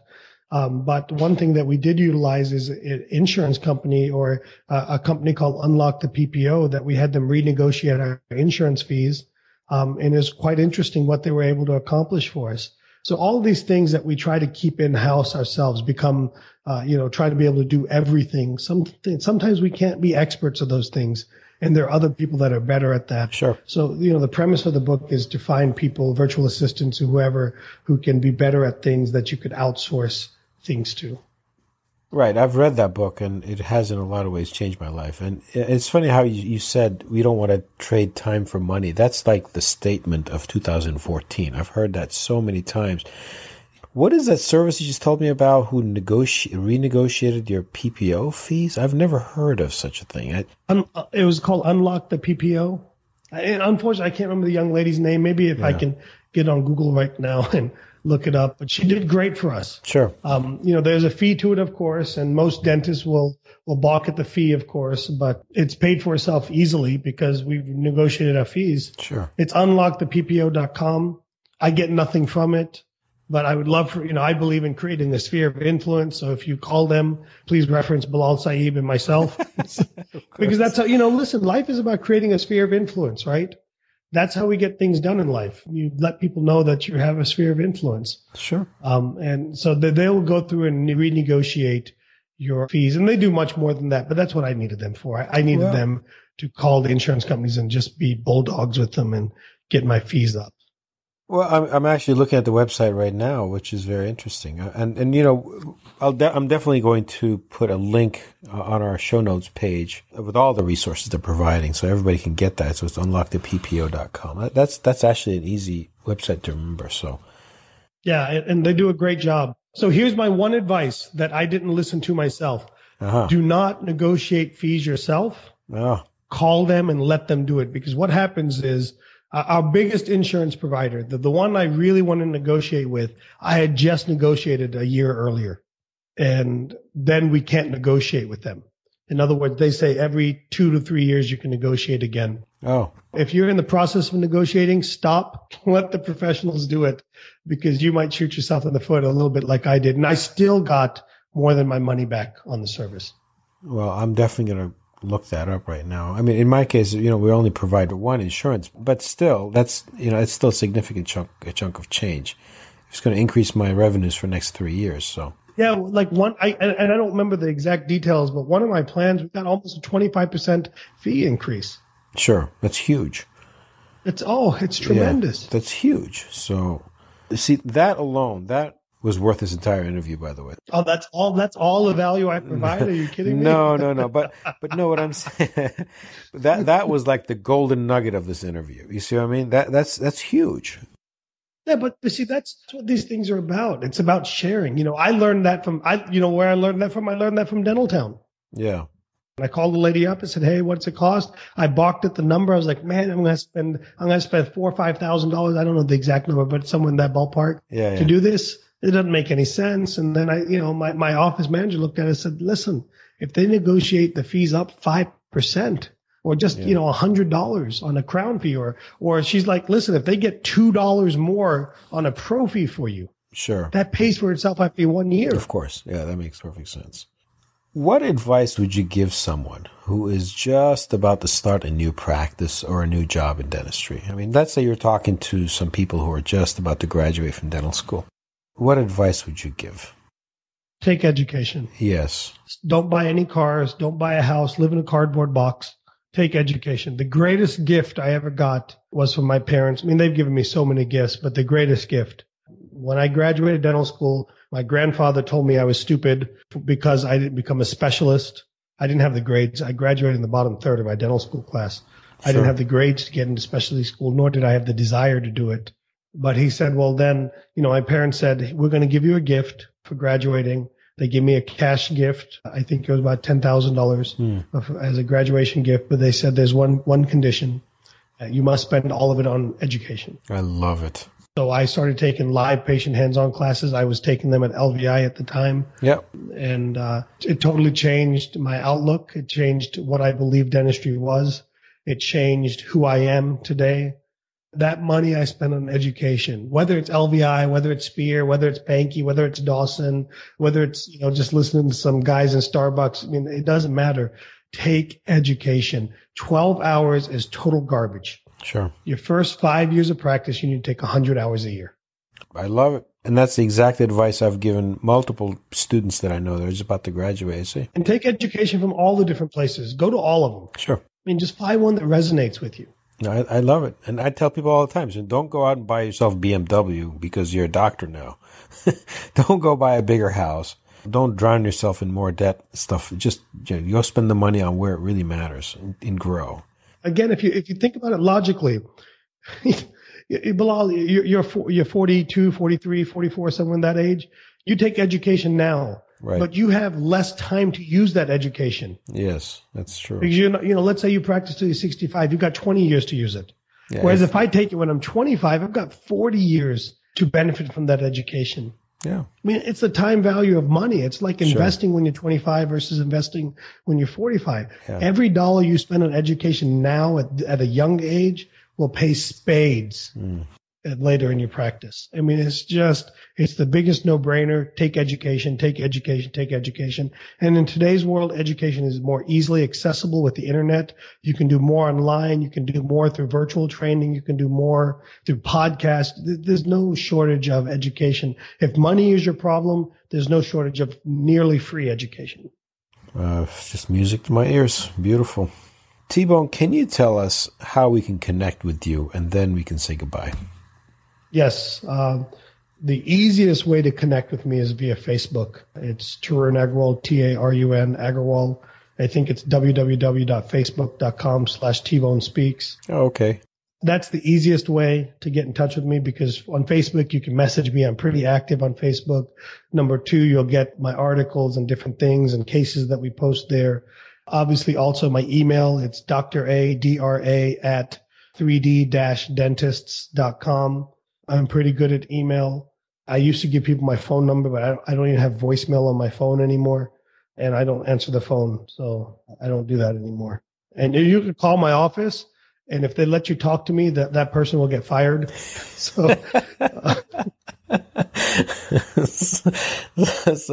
Um, but one thing that we did utilize is an insurance company or uh, a company called Unlock the PPO that we had them renegotiate our insurance fees. Um, and it's quite interesting what they were able to accomplish for us. So all these things that we try to keep in house ourselves become, uh, you know, try to be able to do everything. Some, sometimes we can't be experts of those things. And there are other people that are better at that. Sure. So, you know, the premise of the book is to find people, virtual assistants or whoever, who can be better at things that you could outsource things to. Right. I've read that book and it has in a lot of ways changed my life. And it's funny how you, you said we don't want to trade time for money. That's like the statement of 2014. I've heard that so many times. What is that service you just told me about who negoti- renegotiated your PPO fees? I've never heard of such a thing. I, Un- it was called Unlock the PPO. And unfortunately, I can't remember the young lady's name. Maybe if I can get on Google right now and look it up. But she did great for us. sure. Um, you know, there's a fee to it, of course, and most dentists will will balk at the fee, of course, but it's paid for itself easily because we've negotiated our fees. Sure. It's unlocktheppo.com. I get nothing from it, but I would love for, you know, I believe in creating a sphere of influence. So if you call them, please reference Bilal Saeed and myself because that's how, you know, listen, life is about creating a sphere of influence, right? That's how we get things done in life. You let people know that you have a sphere of influence. Sure. Um, and so they- they'll go through and renegotiate your fees. And they do much more than that, but that's what I needed them for. I, I needed Well- them to call the insurance companies and just be bulldogs with them and get my fees up. Well, I'm, I'm actually looking at the website right now, which is very interesting. Uh, And, and you know, I'll de- I'm definitely going to put a link uh, on our show notes page with all the resources they're providing so everybody can get that. So it's unlocktheppo.com. That- That's, that's actually an easy website to remember. So, Yeah. And, and they do a great job. So here's my one advice that I didn't listen to myself. uh-huh. Do not negotiate fees yourself. Oh, call them and let them do it because what happens is uh, our biggest insurance provider, the, the one I really want to negotiate with, I had just negotiated a year earlier and then we can't negotiate with them. In other words, they say every two to three years you can negotiate again. oh, If you're in the process of negotiating, stop, let the professionals do it because you might shoot yourself in the foot a little bit like I did. And I still got more than my money back on the service. well, I'm definitely going to look that up right now. I mean, in my case, you know, we only provide one insurance, but still, that's, you know, it's still a significant chunk, a chunk of change. It's going to increase my revenues for the next three years. So, Yeah, like one, I and, I don't remember the exact details, but one of my plans we got almost a twenty five percent fee increase. sure, that's huge. It's oh, it's Yeah, tremendous. that's huge. So, see, that alone, that was worth this entire interview, by the way. Oh, that's all. That's all the value I provide. Are you kidding me? No, no, no. But, but no, what I'm saying, that, that was like the golden nugget of this interview. You see what I mean? That, that's, that's huge. Yeah, but, but see, that's that's what these things are about. It's about sharing. You know, I learned that from I. You know, where I learned that from. I learned that from Dental Town. Yeah. And I called the lady up and said, "Hey, what's it cost?" I balked at the number. I was like, "Man, I'm gonna spend I'm gonna spend four or five thousand dollars. I don't know the exact number, but somewhere in that ballpark Yeah, to do this. It doesn't make any sense." And then I, you know, my my office manager looked at it and said, "Listen, if they negotiate the fees up five percent." Or just you know a hundred dollars on a crown fee, or or she's like, listen, if they get two dollars more on a prophy fee for you, Sure. that pays for itself after one year. Of course. Yeah, that makes perfect sense. What advice would you give someone who is just about to start a new practice or a new job in dentistry? I mean, let's say you're talking to some people who are just about to graduate from dental school. What advice would you give? Take education. Yes. Don't buy any cars. Don't buy a house. Live in a cardboard box. Take education. The greatest gift I ever got was from my parents. I mean, they've given me so many gifts, but the greatest gift. When I graduated dental school, my grandfather told me I was stupid because I didn't become a specialist. I didn't have the grades. I graduated in the bottom third of my dental school class. I didn't have the grades to get into specialty school, nor did I have the desire to do it. But he said, well, then, you know, my parents said, we're going to give you a gift for graduating. They gave me a cash gift. I think it was about $10,000 Hmm. as a graduation gift. But they said there's one, one condition. Uh, you must spend all of it on education. I love it. So I started taking live patient hands-on classes. I was taking them at LVI at the time Yep. and uh, it totally changed my outlook. It changed what I believed dentistry was. It changed who I am today. That money I spend on education, whether it's LVI, whether it's Spear, whether it's Pankey, whether it's Dawson, whether it's you know just listening to some guys in Starbucks. I mean, it doesn't matter. Take education. Twelve hours is total garbage. Sure. Your first five years of practice, you need to take hundred hours a year. I love it. And that's the exact advice I've given multiple students that I know that are just about to graduate. See? And take education from all the different places. Go to all of them. Sure. I mean, just find one that resonates with you. I, I love it, and I tell people all the time: don't go out and buy yourself BMW because you're a doctor now. don't go buy a bigger house. Don't drown yourself in more debt stuff. Just you know, spend the money on where it really matters and, and grow. Again, if you if you think about it logically, Bilal, you're you're, you're 42, 43, 44, somewhere in that age. You take education now, Right. but you have less time to use that education Yes, that's true. because you know, you know, let's say you practice till you're 65, you've got 20 years to use it. Yeah, Whereas if- I take it when I'm 25, I've got 40 years to benefit from that education. yeah, I mean, it's the time value of money. It's like Sure. investing when you're 25 versus investing when you're 45. Yeah. Every dollar you spend on education now at, at a young age will pay spades Mm. At- later in your practice. I mean, it's just, it's the biggest no brainer. Take education, take education, take education. And in today's world, education is more easily accessible with the internet. You can do more online. You can do more through virtual training. You can do more through podcasts. There's no shortage of education. If money is your problem, there's no shortage of nearly free education. uh, just music to my ears. Beautiful. T Bone, can you tell us how we can connect with you, and then we can say goodbye? Yes. Um, the easiest way to connect with me is via Facebook. It's Tarun Agarwal, T-A-R-U-N Agarwal. I think it's www.facebook.com slash T-Bone Speaks. Oh, okay. That's the easiest way to get in touch with me because on Facebook, you can message me. I'm pretty active on Facebook. Number two, you'll get my articles and different things and cases that we post there. Obviously, also my email. It's Dr. A, D-R-A at 3D-dentists.com. I'm pretty good at email. I used to give people my phone number, but I don't, I don't even have voicemail on my phone anymore. And I don't answer the phone. So I don't do that anymore. And you can call my office. And if they let you talk to me, that, that person will get fired. So so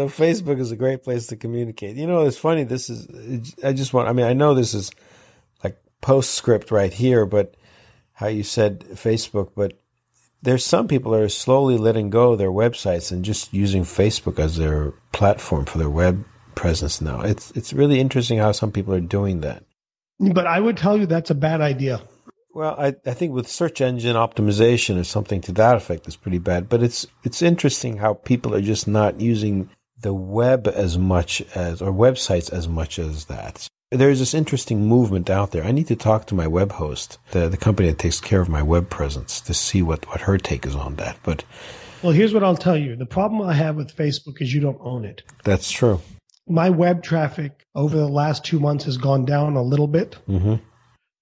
Facebook is a great place to communicate. You know, it's funny. This is, I just want, I mean, I know this is like postscript right here, but how you said Facebook, but there's some people that are slowly letting go of their websites and just using Facebook as their platform for their web presence now. It's, it's really interesting how some people are doing that. But I would tell you that's a bad idea. Well, I, I think with search engine optimization or something to that effect is pretty bad. But it's it's interesting how people are just not using the web as much as or websites as much as that. There's this interesting movement out there. I need to talk to my web host, the the company that takes care of my web presence, to see what, what her take is on that. But Well, here's what I'll tell you. The problem I have with Facebook is you don't own it. that's true. my web traffic over the last two months has gone down a little bit Mm-hmm.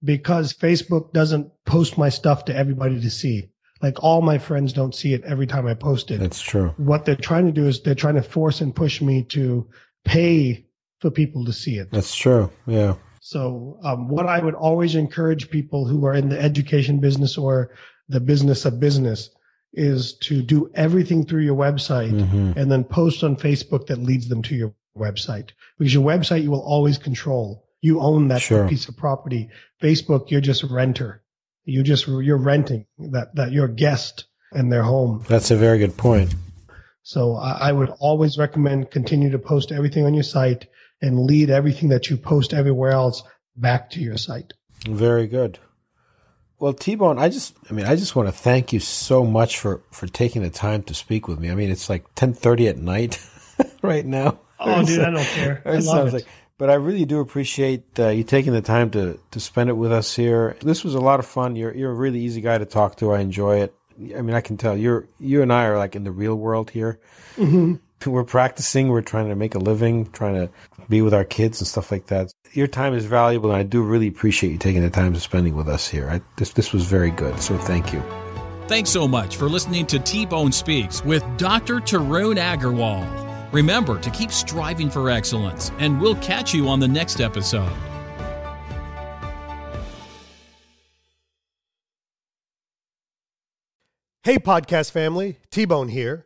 because Facebook doesn't post my stuff to everybody to see. Like all my friends don't see it every time I post it. That's true. what they're trying to do is they're trying to force and push me to pay for people to see it. That's true. Yeah. So, um, what I would always encourage people who are in the education business or the business of business is to do everything through your website Mhm. and then post on Facebook that leads them to your website. Because your website you will always control. You own that Sure. piece of property. Facebook, you're just a renter. You just you're renting that that your guest and their home. That's a very good point. So I, I would always recommend continue to post everything on your site and lead everything that you post everywhere else back to your site. Very good. Well, T-Bone, I just, I mean, I just want to thank you so much for, for taking the time to speak with me. I mean, it's like 1030 at night right now. Oh, dude, I don't care. I love sounds it. like, but I really do appreciate uh, you taking the time to, to spend it with us here. This was a lot of fun. You're, you're a really easy guy to talk to. I enjoy it. I mean, I can tell you're, you and I are like in the real world here. We're practicing. We're trying to make a living, trying to be with our kids and stuff like that. Your time is valuable, and I do really appreciate you taking the time to spending with us here. I, this this was very good, so thank you. Thanks so much for listening to T Bone Speaks with Dr. Tarun Agarwal. Remember to keep striving for excellence, and we'll catch you on the next episode. Hey, podcast family, T Bone here.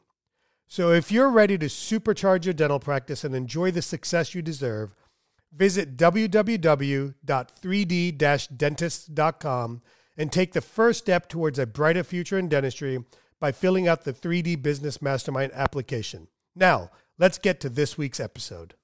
So if you're ready to supercharge your dental practice and enjoy the success you deserve, visit www.3d-dentist.com and take the first step towards a brighter future in dentistry by filling out the 3D Business Mastermind application. Now, let's get to this week's episode.